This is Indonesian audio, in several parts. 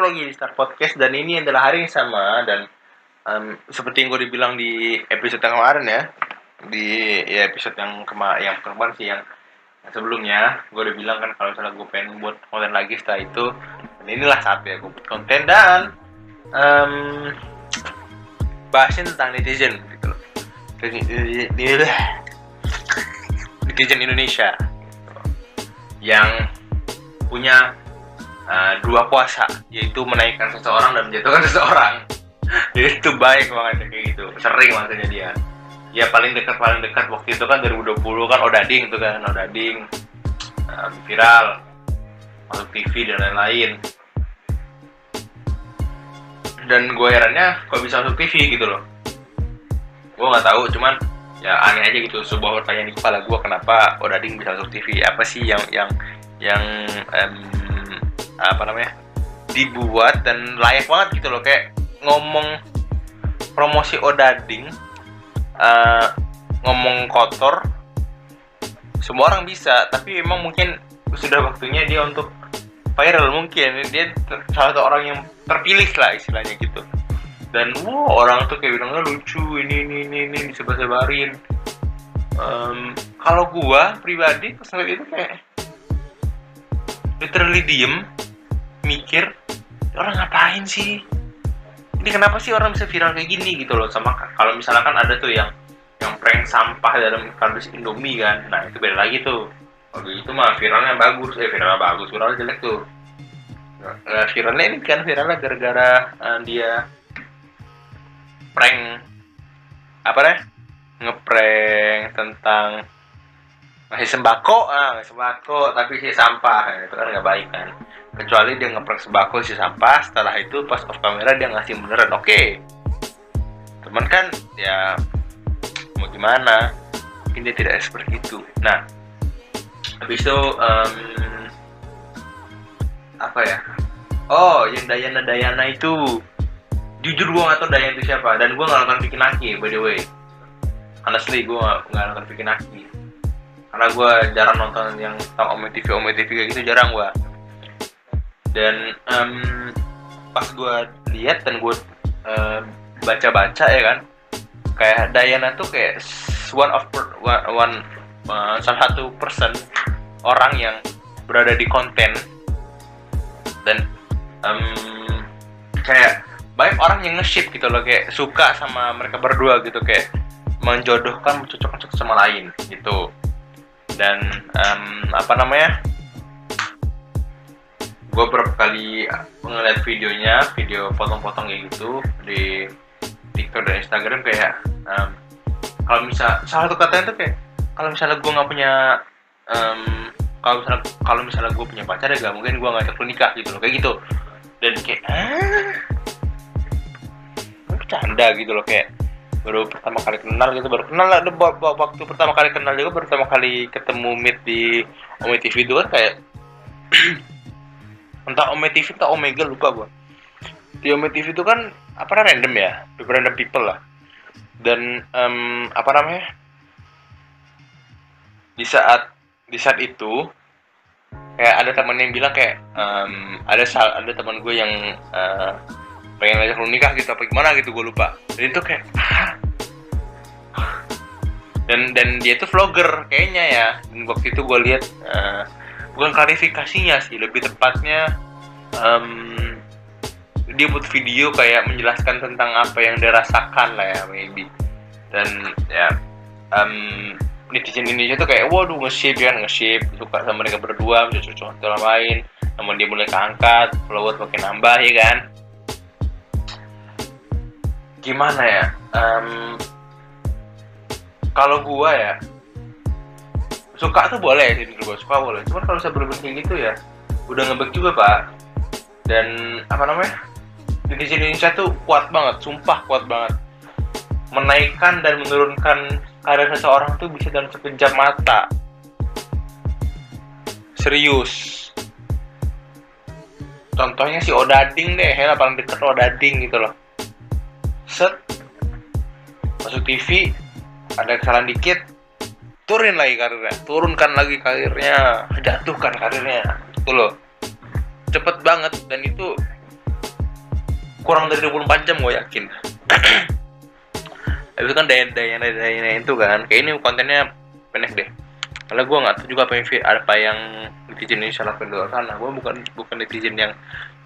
Balik lagi di Star Podcast dan ini adalah hari yang sama dan um, seperti yang gue dibilang di episode yang kemarin ya, di ya episode yang kema yang kemarin sih yang, sebelumnya gue udah bilang kan kalau misalnya gue pengen buat konten lagi setelah itu dan inilah saatnya gue buat konten dan um, bahasin tentang netizen gitu loh. Netizen Indonesia yang punya uh, dua kuasa yaitu menaikkan seseorang dan menjatuhkan seseorang. Jadi itu baik banget kayak gitu. Sering banget kejadian ya paling dekat paling dekat waktu itu kan 2020 kan Odading tuh kan Odading um, viral. Masuk TV dan lain-lain. Dan gue herannya kok bisa masuk TV gitu loh. Gue nggak tahu cuman ya aneh aja gitu sebuah pertanyaan di kepala gue kenapa Odading bisa masuk TV apa sih yang yang yang um, apa namanya dibuat dan layak banget gitu loh. Kayak ngomong promosi odading uh, ngomong kotor semua orang bisa. Tapi emang mungkin sudah waktunya dia untuk viral mungkin. Dia salah satu orang yang terpilih lah istilahnya gitu. Dan wow orang tuh kayak bilangnya lucu ini ini ini ini disebar-sebarin. Um, kalau gua pribadi pas itu kayak literally diem mikir orang ngapain sih? Ini kenapa sih orang bisa viral kayak gini gitu loh sama kalau misalnya kan ada tuh yang yang prank sampah dalam kardus Indomie kan nah itu beda lagi tuh. Kalau itu mah viralnya bagus eh viralnya bagus viralnya jelek tuh. Nah, viralnya ini kan viralnya gara-gara uh, dia prank apa deh ngeprank tentang ngasih sembako ah sembako tapi sih sampah nah, itu kan nggak baik kan. Kecuali dia ngeprank sembako si sampah setelah itu pas off kamera dia ngasih beneran oke. Okay. teman kan ya mau gimana? Mungkin dia tidak seperti itu nah habis itu um, apa ya? Oh yang Dayana Dayana itu jujur gue gak tau Dayana itu siapa dan gue gak nonton bikin laki by the way. Honestly gue gak, gak nonton bikin laki karena gue jarang nonton yang tentang Ome TV Ome TV kayak gitu jarang gue dan um, pas gue lihat dan gue uh, baca-baca ya kan kayak Diana tuh kayak one of per, one, one uh, salah satu person orang yang berada di konten. Dan um, kayak banyak orang yang nge-ship gitu loh kayak suka sama mereka berdua gitu kayak menjodohkan mencocok sama lain gitu dan um, apa namanya? Gue beberapa kali ngeliat videonya video potong-potong kayak gitu di TikTok dan Instagram kayak um, kalau misal salah satu katanya tuh kayak kalau misalnya gue nggak punya um, kalau misalnya kalau misalnya gue punya pacar ya gak mungkin gue ngajak lu nikah gitu loh kayak gitu. Dan kayak ah bercanda gitu loh kayak baru pertama kali kenal gitu baru kenal lah waktu pertama kali kenal juga baru pertama kali ketemu meet di Ome TV itu kan kayak entah Ome TV atau Omega lupa gua. Di Ome TV itu kan apa random ya random people lah. Dan um, apa namanya di saat di saat itu kayak ada teman yang bilang kayak um, ada ada teman gue yang uh, pengen ngajak lu nikah gitu apa gimana gitu gue lupa. Dan itu kayak dan dan dia tuh vlogger kayaknya ya. Dan waktu itu gue lihat uh, bukan klarifikasinya sih lebih tepatnya um, dia buat video kayak menjelaskan tentang apa yang dia rasakan lah ya maybe. Dan ya um, netizen Indonesia tuh kayak waduh nge-ship kan nge-ship suka sama mereka berdua bisa cocok satu lain. Namun dia mulai keangkat follower makin nambah ya kan gimana ya? Um, kalau gua ya suka tuh boleh sih gua suka boleh. Cuman kalau saya berhenti kayak gitu ya udah ngebek juga pak. Dan apa namanya di Indonesia tuh kuat banget sumpah kuat banget. Menaikkan dan menurunkan karir seseorang tuh bisa dalam sekejap mata. Serius. Contohnya si Odading deh ya paling deket Odading gitu loh set. Masuk TV ada kesalahan dikit turun lagi karirnya. Turunkan lagi karirnya. Jatuhkan karirnya. Itu loh. Cepet banget dan itu kurang dari 24 jam gue yakin. Itu kan daya daya daya, daya itu kan. Kayak ini kontennya pendek deh. Karena gue nggak tahu juga apa yang apa yang netizen ini salah luar sana gue bukan bukan netizen yang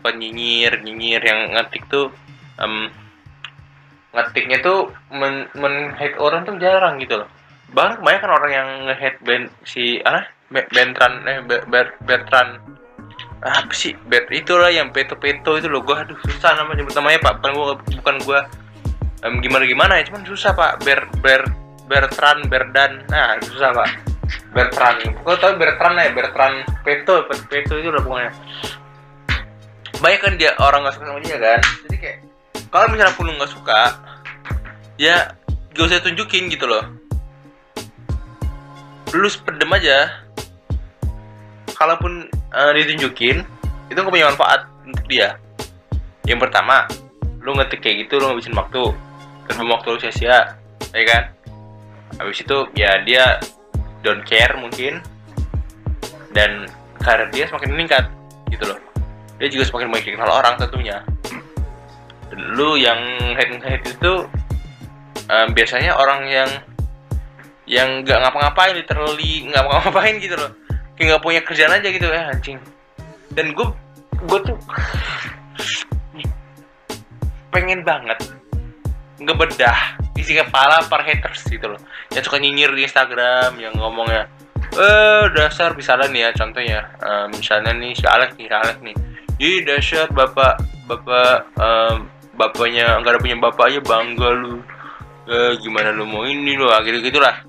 penyinyir nyinyir yang ngetik tuh um, ngetiknya tuh men, men hate orang tuh jarang gitu loh. Bang banyak kan orang yang nge-hate band si ah Bentran eh Ber, Bertrand apa sih? Bet itulah yang peto peto itu loh. Gue aduh susah namanya nyebut namanya pak. Bukan gue bukan gue um, gimana gimana ya cuman susah pak. Ber Ber Bertrand Berdan. Nah susah pak. Bertrand gue tau Bertrand ya Bertrand peto peto itu loh pokoknya. Banyak kan dia orang nggak suka sama dia kan. Jadi kayak kalau misalnya pun nggak suka ya gak usah tunjukin gitu loh. Lu pedem aja. Kalaupun uh, ditunjukin itu nggak punya manfaat untuk dia. Yang pertama lu ngetik kayak gitu lu ngabisin waktu. Dan waktu lu sia-sia ya kan? Habis itu ya dia don't care mungkin. Dan karir dia semakin meningkat gitu loh. Dia juga semakin banyak orang tentunya lu yang head head itu um, biasanya orang yang yang nggak ngapa-ngapain literally nggak ngapa-ngapain gitu loh. Kayak nggak punya kerjaan aja gitu ya anjing. Dan gue gue tuh pengen banget ngebedah isi kepala para haters gitu loh. Yang suka nyinyir di Instagram yang ngomongnya eh dasar misalnya nih ya contohnya uh, misalnya nih si Alex nih si Alex nih. Ih dasar bapak bapak um, bapaknya nggak ada punya bapak aja bangga lu. Eh, gimana lu mau ini lo gitu gitulah.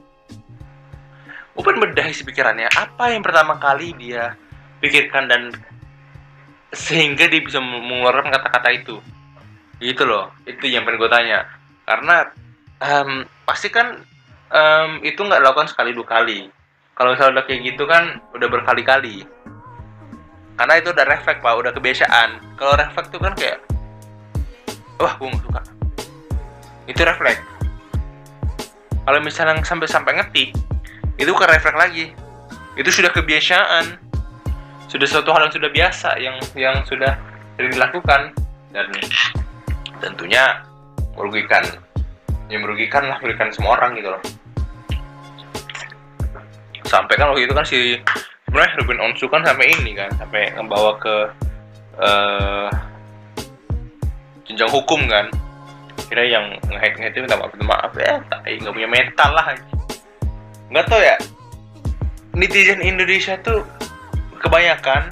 Upan bedah isi pikirannya. Apa yang pertama kali dia pikirkan dan sehingga dia bisa mengeluarkan kata-kata itu? Gitu loh itu yang pengen gue tanya. Karena um, pasti kan um, itu nggak dilakukan sekali dua kali. Kalau misalnya udah kayak gitu kan udah berkali-kali. Karena itu udah refleks pak. Udah kebiasaan. Kalau refleks tuh kan kayak wah gue gak suka itu refleks. Kalau misalnya sampai sampai ngetik itu ke refleks lagi. Itu sudah kebiasaan. Sudah suatu hal yang sudah biasa yang yang sudah dilakukan. Dan tentunya merugikan yang merugikan lah merugikan semua orang gitu loh. Sampai kan waktu itu kan si sebenarnya Ruben Onsu kan sampai ini kan sampai membawa ke uh, jenjang hukum kan. Kira yang ngehack ngehack itu minta maaf minta maaf. Ya tak nggak punya mental lah. Nggak tau ya. Netizen Indonesia tuh kebanyakan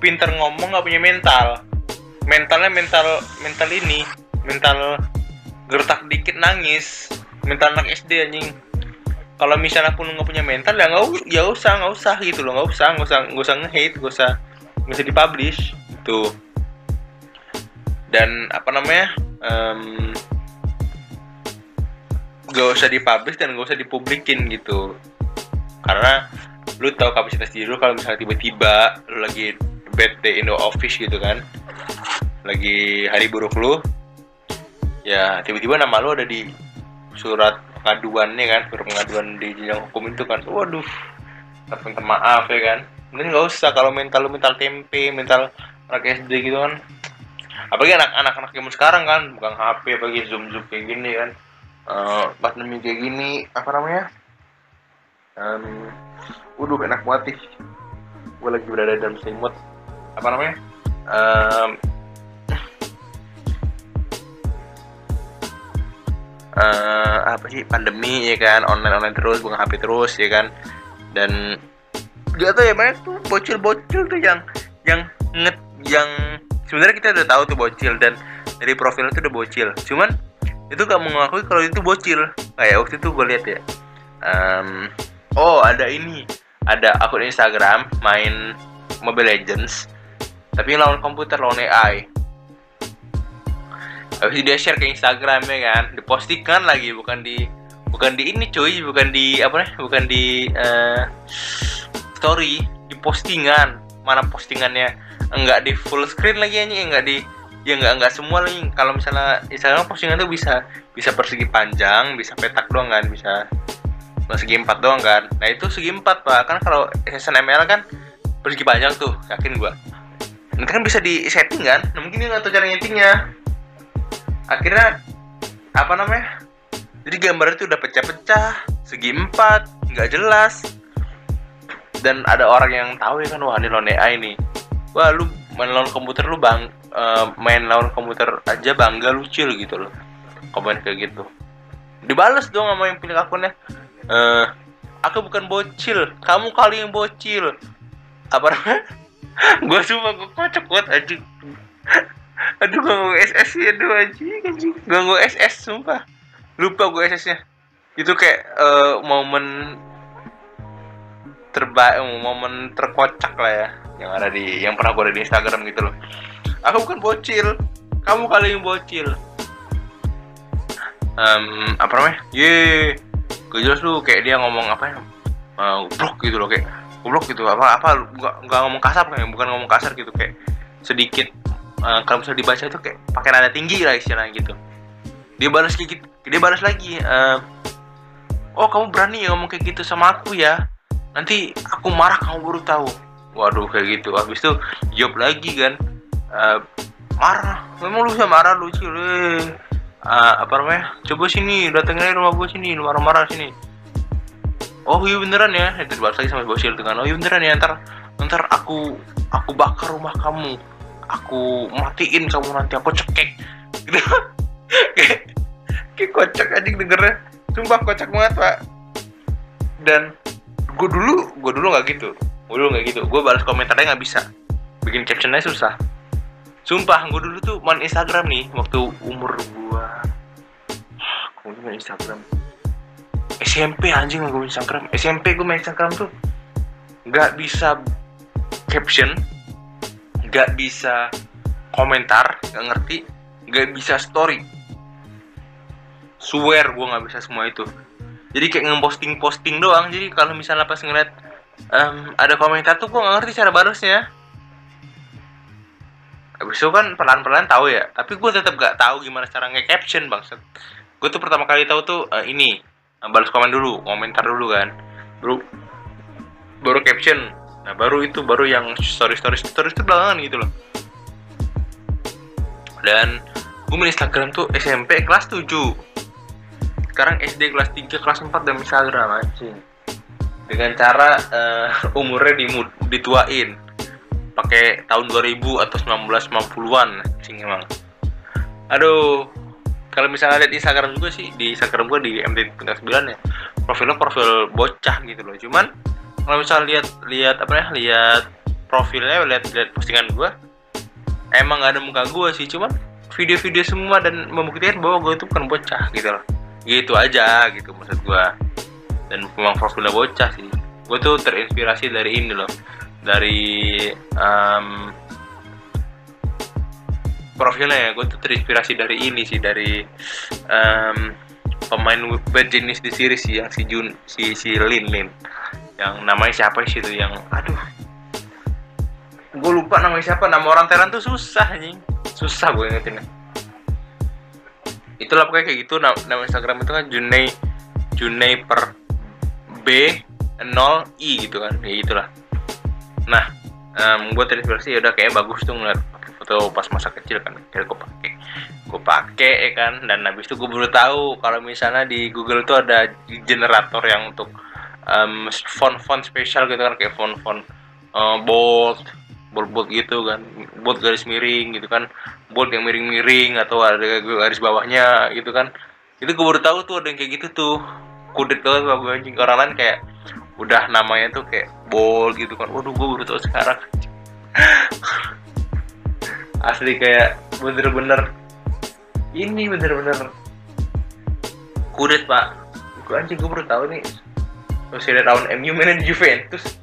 pinter ngomong nggak punya mental. Mentalnya mental mental ini mental gertak dikit nangis. Mental anak SD anjing. Kalau misalnya pun nggak punya mental ya nggak ya usah nggak usah gitu loh. Nggak usah nggak usah nggak usah nge-hate nggak usah nggak usah dipublish. Gitu dan apa namanya um, gak usah dipublish dan gak usah dipublikin gitu. Karena lu tahu kapasitas diri lu kalau misalnya tiba-tiba lu lagi bad day in the office gitu kan. Lagi hari buruk lu ya tiba-tiba nama lu ada di surat pengaduannya kan surat pengaduan di jenjang hukum itu kan. Waduh minta maaf ya kan. Mending nggak usah kalau mental lu mental tempe mental anak SD gitu kan apalagi anak-anak anak zaman sekarang kan bukan HP apalagi zoom zoom kayak gini kan. Uh, pandemi kayak gini apa namanya? Um, waduh enak banget sih. Gue lagi berada dalam selimut apa namanya? Um, uh, apa sih? Pandemi ya kan? Online online terus bukan HP terus ya kan? Dan gak tau ya banyak tuh bocil-bocil tuh yang yang nget yang sebenarnya kita udah tahu tuh bocil dan dari profil itu udah bocil. Cuman itu gak mengakui kalau itu bocil. Kayak waktu itu gue lihat ya. Um, oh ada ini. Ada akun Instagram main Mobile Legends tapi lawan komputer lawan AI habis itu dia share ke Instagram ya kan? Dipostingkan lagi bukan di bukan di ini cuy. Bukan di apa nih bukan di uh, story di postingan. Mana postingannya enggak di full screen lagi aja enggak di ya nggak nggak semua nih kalau misalnya Instagram postingan tuh bisa bisa persegi panjang bisa petak doang kan bisa persegi empat doang kan. Nah itu segi empat pak. Kan kalau SNML kan persegi panjang tuh yakin gua. Nanti kan bisa di setting kan nah, mungkin nggak tahu cara nyetingnya. Akhirnya apa namanya jadi gambarnya itu udah pecah-pecah segi empat nggak jelas. Dan ada orang yang tahu ya kan wah ini lawan AI nih wah lu main lawan komputer lu bang uh, main lawan komputer aja bangga lu chill gitu loh. Komen kayak gitu. Dibales dong sama yang pilih akunnya. Uh, aku bukan bocil. Kamu kali yang bocil. Apa namanya? Gue cuma gue kocok kuat aja aduh mau SS ya aduh aja mau SS sumpah. Lupa gue SS nya itu kayak uh, momen terbaik momen terkocak lah ya yang ada di yang pernah gue ada di Instagram gitu loh. Aku bukan bocil. Kamu kali yang bocil. Um, apa namanya? Ye gue jelas lu kayak dia ngomong apa ya? Uh, gitu loh kayak blok gitu. Apa apa nggak ngomong kasar kayak bukan ngomong kasar gitu kayak sedikit uh, kalau misalnya dibaca itu kayak pakai nada tinggi lah istilahnya gitu. Dia balas kayak gitu dia balas lagi uh, oh kamu berani ya ngomong kayak gitu sama aku ya nanti aku marah kamu baru tahu. Waduh kayak gitu. Habis itu jawab lagi kan. Uh, marah. Memang lu bisa marah lu sih. Uh, apa namanya? Coba sini datengin rumah gue sini lu marah-marah sini. Oh iya beneran ya. Itu dibahas lagi sama bosir dengan oh iya beneran ya. Ntar ntar aku aku bakar rumah kamu. Aku matiin kamu nanti aku cekek. Gitu. Kayak kocak aja dengernya. Sumpah kocak banget pak. Dan gue dulu gue dulu nggak gitu. Gue dulu nggak gitu. Gue balas komentarnya nggak bisa. Bikin captionnya susah. Sumpah gue dulu tuh main Instagram nih waktu umur gue gue main Instagram. SMP anjing gue main Instagram. SMP gue main Instagram tuh nggak bisa caption nggak bisa komentar nggak ngerti nggak bisa story. Swear gue nggak bisa semua itu jadi kayak ngeposting posting doang jadi kalau misalnya pas ngeliat um, ada komentar tuh gue nggak ngerti cara balasnya Abis itu kan pelan-pelan tahu ya, tapi gue tetap gak tahu gimana cara nge-caption bangsat. Gue tuh pertama kali tahu tuh uh, ini, uh, balas komen dulu, komentar dulu kan. Baru baru caption. Nah, baru itu baru yang story story story itu belakangan gitu loh. Dan gue main Instagram tuh SMP kelas 7 sekarang SD kelas 3 kelas 4 dan Instagram anjing. Dengan cara uh, umurnya dimud dituain. Pakai tahun 2000 atau 1950-an anjing emang. Aduh kalau misalnya lihat Instagram juga sih di Instagram gue di MT 9 ya profilnya profil bocah gitu loh. Cuman kalau misalnya lihat lihat apa ya lihat profilnya lihat lihat postingan gue emang gak ada muka gue sih. Cuman video-video semua dan membuktikan bahwa gue itu bukan bocah gitu loh gitu aja gitu maksud gue dan memang profilnya bocah sih. Gue tuh terinspirasi dari ini loh. Dari um, profilnya ya. Gue tuh terinspirasi dari ini sih dari um, pemain bad jenis di series sih yang si Jun si si Lin Lin. Yang namanya siapa sih itu yang aduh. Gue lupa namanya siapa nama orang Thailand tuh susah nih susah gue ingetinnya itulah pokoknya kayak gitu. Nama, nama Instagram itu kan Junei Junei per B 0 I gitu kan. Ya itulah nah um, gue terinspirasi ya udah kayak bagus tuh ngeliat foto pas masa kecil kan. Kira gue pakai gue pakai ya kan. Dan habis itu gue baru tahu kalau misalnya di Google tuh ada generator yang untuk um, font-font spesial gitu kan. Kayak font-font uh, bold bold-bold gitu kan. Bold garis miring gitu kan. Bold yang miring-miring atau ada garis bawahnya gitu kan. Itu gue baru tahu tuh ada yang kayak gitu tuh. Kudet banget gue anjing. Orang lain kayak udah namanya tuh kayak bold gitu kan. Waduh gue baru tahu sekarang. Asli kayak bener-bener ini bener-bener kudet pak. Gue anjing gue baru tahu nih. Masih ada tahun MU di Juventus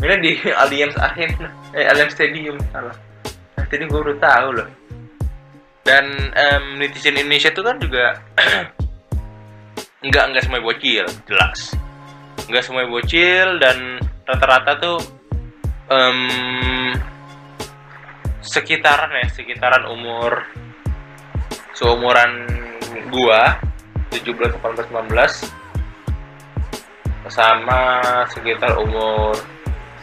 mainnya di Allianz Arena. Eh Allianz Stadium salah. Tadi gue baru tahu loh. Dan um, netizen Indonesia tuh kan juga nggak nggak semua bocil jelas. Nggak semua bocil dan rata-rata tuh um, sekitaran ya sekitaran umur seumuran gua 17 18 19 sama sekitar umur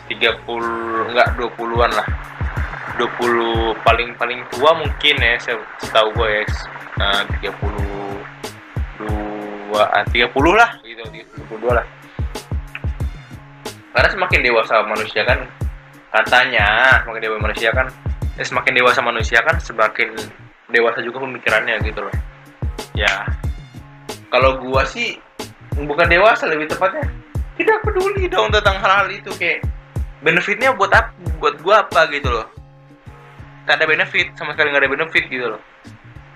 30 enggak 20-an lah. 20 paling paling tua mungkin ya saya setahu gue ya uh, 30 dua ah, 30 lah. Gitu 32 lah. Karena semakin dewasa manusia kan katanya semakin dewasa manusia kan eh, semakin dewasa manusia kan semakin dewasa juga pemikirannya gitu loh. Ya. Kalau gua sih bukan dewasa lebih tepatnya tidak peduli dong tentang hal-hal itu kayak benefitnya buat apa buat gua apa gitu loh. Gak ada benefit sama sekali nggak ada benefit gitu loh.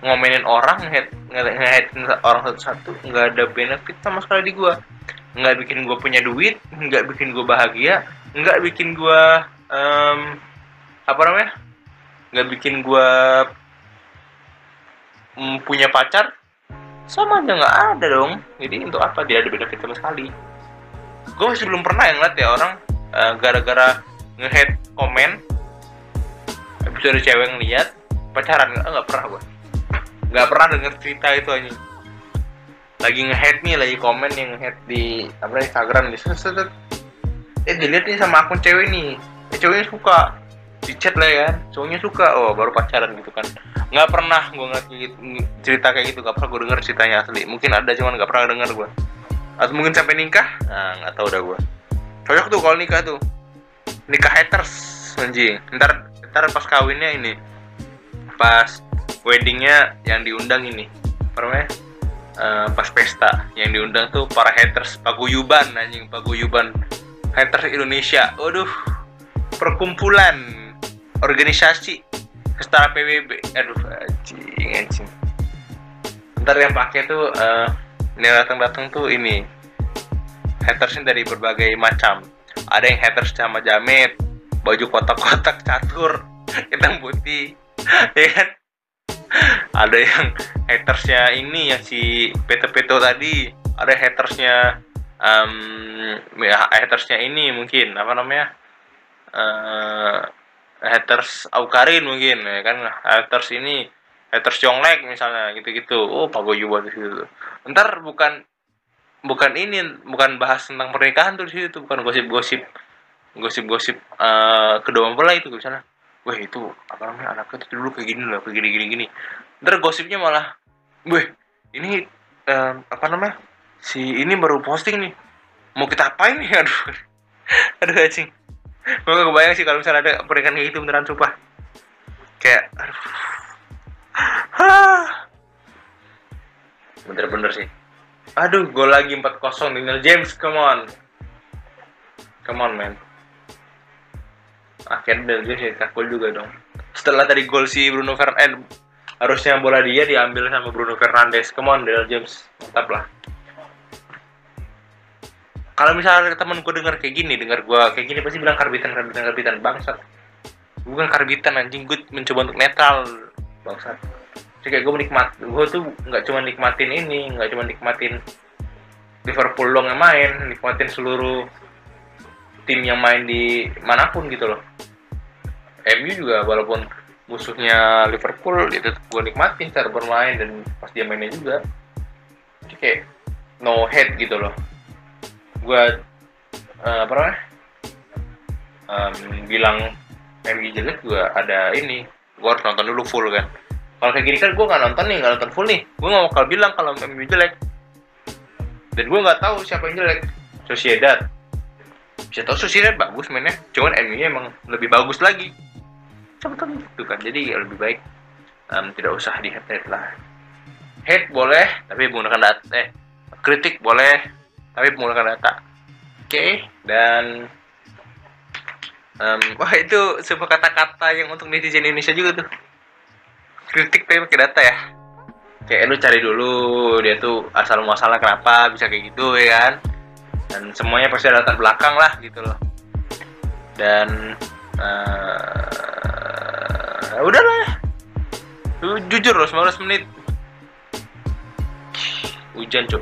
Ngomenin orang ngehead ngehead orang satu-satu nggak ada benefit sama sekali di gua. Nggak bikin gua punya duit nggak bikin gua bahagia nggak bikin gua um, apa namanya? Nggak bikin gua um, punya pacar sama aja nggak ada dong. Jadi untuk apa dia ada benefit sama sekali? Gue masih belum pernah yang ngeliat ya orang uh, gara-gara ngehead komen episode cewek yang lihat pacaran nggak nggak pernah gue nggak pernah denger cerita itu aja lagi ngehead nih lagi komen yang ngehead di apa Instagram nih. Set, eh dilihat nih sama akun cewek nih. Eh, ceweknya suka. Di chat lah ya kan. Cowoknya suka. Oh baru pacaran gitu kan. Nggak pernah gue ngeliat cerita kayak gitu. Nggak pernah gue denger ceritanya asli. Mungkin ada cuman nggak pernah denger gue atau mungkin sampai nikah? Nah nggak tahu udah gue cocok tuh kalau nikah tuh. Nikah haters anjing. Ntar ntar pas kawinnya ini pas weddingnya yang diundang ini apa namanya? Uh, pas pesta yang diundang tuh para haters paguyuban anjing paguyuban. Haters Indonesia waduh. Perkumpulan organisasi setara PBB aduh anjing anjing. Ntar yang pakai tuh uh, ini datang datang tuh ini hatersnya dari berbagai macam. Ada yang haters sama jamet baju kotak-kotak catur hitam putih ya kan? Ada yang hatersnya ini yang si Peto Peto tadi. Ada hatersnya um, ya, hatersnya ini mungkin apa namanya? Uh, haters Aukarin mungkin ya kan? Haters ini haters Yonglek misalnya gitu-gitu. Oh Pagoyu di situ ntar bukan bukan ini bukan bahas tentang pernikahan tuh di situ bukan gosip-gosip gosip-gosip uh, kedua mempelai itu misalnya wah itu apa namanya anaknya itu dulu kayak gini loh kayak gini gini gini. Ntar gosipnya malah wah ini um, apa namanya si ini baru posting nih. Mau kita apain nih? Aduh. Aduh anjing. Gue gak kebayang sih kalau misalnya ada pernikahan kayak gitu beneran sumpah. Kayak aduh. Bener-bener sih aduh gol lagi 4-0 Daniel James come on. Come on man. Akhirnya Daniel James ya gol juga dong. Setelah tadi gol si Bruno Fernandes eh, harusnya bola dia diambil sama Bruno Fernandes. Come on Daniel James mantap lah. Kalau misalnya temen gue denger kayak gini denger gue kayak gini pasti bilang karbitan karbitan karbitan. Bangsat. Bukan karbitan anjing. Gue mencoba untuk netral bangsat jadi kayak gue menikmat gue tuh nggak cuma nikmatin ini nggak cuma nikmatin Liverpool dong yang main nikmatin seluruh tim yang main di mana pun gitu loh. MU juga walaupun musuhnya Liverpool itu gue nikmatin cara bermain dan pas dia mainnya juga. Jadi kayak no head gitu loh. Gue uh, apa namanya? Um, bilang MU jelek juga ada ini gue harus nonton dulu full kan kalau kayak gini kan gue nggak nonton nih nggak nonton full nih. Gue nggak bakal bilang kalau MU jelek. Dan gue nggak tahu siapa yang jelek. Sociedad. Bisa tahu Sociedad bagus mainnya. Cuman MU nya emang lebih bagus lagi. Contoh gitu kan. Jadi ya lebih baik um, tidak usah di head lah. Head boleh tapi menggunakan data eh kritik boleh tapi menggunakan data. Oke okay. dan um, wah itu sebuah kata-kata yang untuk netizen Indonesia juga tuh kritik tapi pakai data ya. Kayak lu cari dulu dia tuh asal muasalnya kenapa bisa kayak gitu ya kan? Dan semuanya pasti ada latar belakang lah gitu loh. Dan uh, udahlah jujur loh 19 menit. Hujan cuk.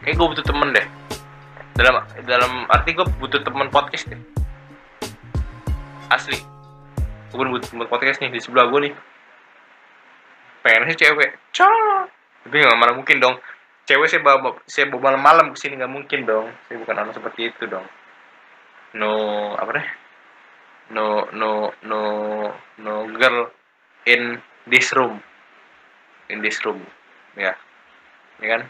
Kayak gue butuh temen deh. Dalam dalam arti gue butuh temen podcast deh. Asli gue butuh temen podcast nih di sebelah gue nih. Pengen sih cewek. Cah! Tapi nggak mana mungkin dong. Cewek saya bawa saya bawa malam-malam ke sini nggak mungkin dong. Saya bukan orang seperti itu dong. No apa deh? No no no no girl in this room. In this room. Ya. Ya kan?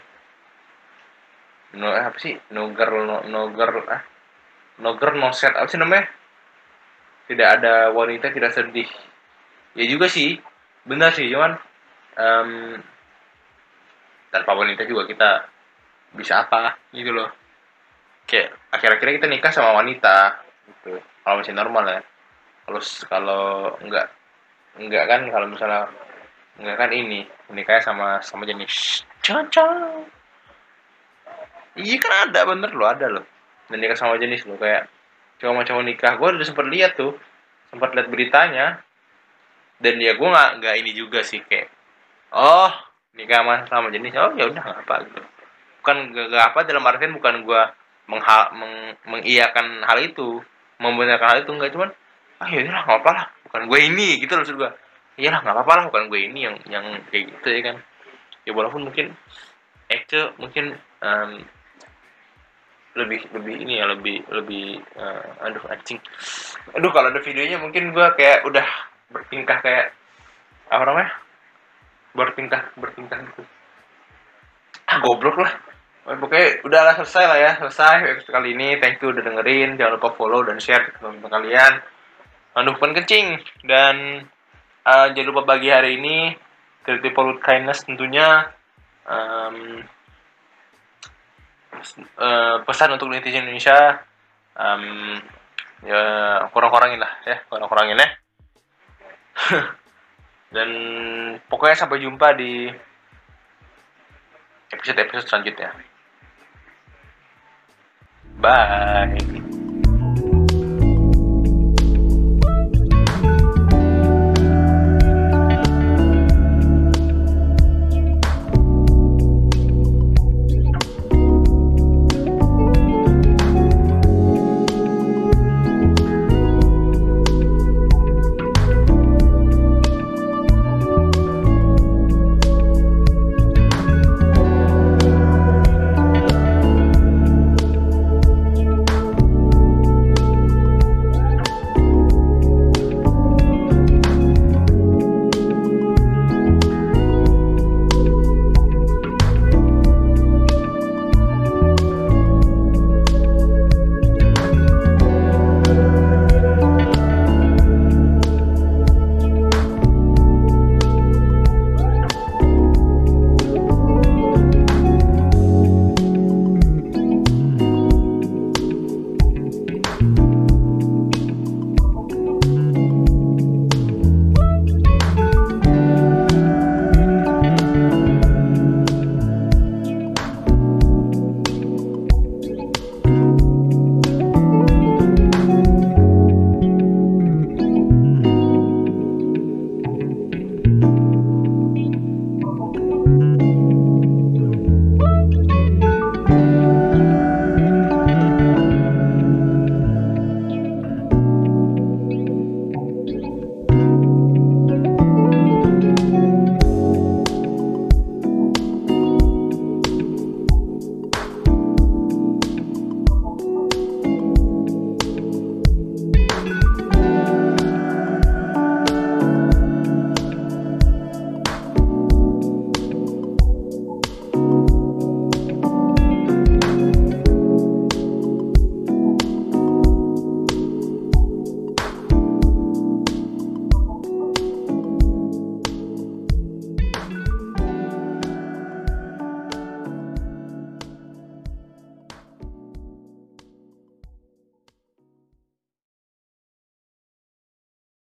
No eh, apa sih? No girl no, no girl ah. No girl no set. Apa sih namanya tidak ada wanita tidak sedih. Ya juga sih benar sih cuman um, tanpa wanita juga kita bisa apa gitu loh. Kayak akhir-akhirnya kita nikah sama wanita gitu. Kalau masih normal ya. Kalau kalau enggak enggak kan kalau misalnya enggak kan ini nikahnya sama sama jenis. Cocok iya kan ada bener loh ada loh. Dan nikah sama jenis loh kayak cowok cowok nikah. Gue udah sempet lihat tuh. Sempat lihat beritanya. Dan ya gue nggak nggak ini juga sih kayak oh nikah sama sama jenis. Oh ya udah nggak apa gitu. Bukan gak, apa dalam artian bukan gue menghal, meng, mengiyakan hal itu membenarkan hal itu enggak cuman ah ya udah nggak apa lah. Bukan gue ini gitu loh maksud gue iyalah nggak apa-apa lah bukan gue ini yang yang kayak gitu ya kan. Ya walaupun mungkin itu mungkin um, lebih lebih ini ya lebih lebih uh, aduh anjing. Aduh kalau ada videonya mungkin gue kayak udah bertingkah kayak apa namanya? Bertingkah bertingkah gitu. Ah goblok lah. Oke, udah lah selesai lah ya selesai episode kali ini. Thank you udah dengerin. Jangan lupa follow dan share ke teman-teman kalian. Bukan kencing. Dan uh, jangan lupa bagi hari ini. Creative Polluted Kindness tentunya. Um, uh, pesan untuk netizen Indonesia um, ya kurang-kurangin lah ya kurang-kurangin ya. Dan pokoknya sampai jumpa di episode-episode selanjutnya. Bye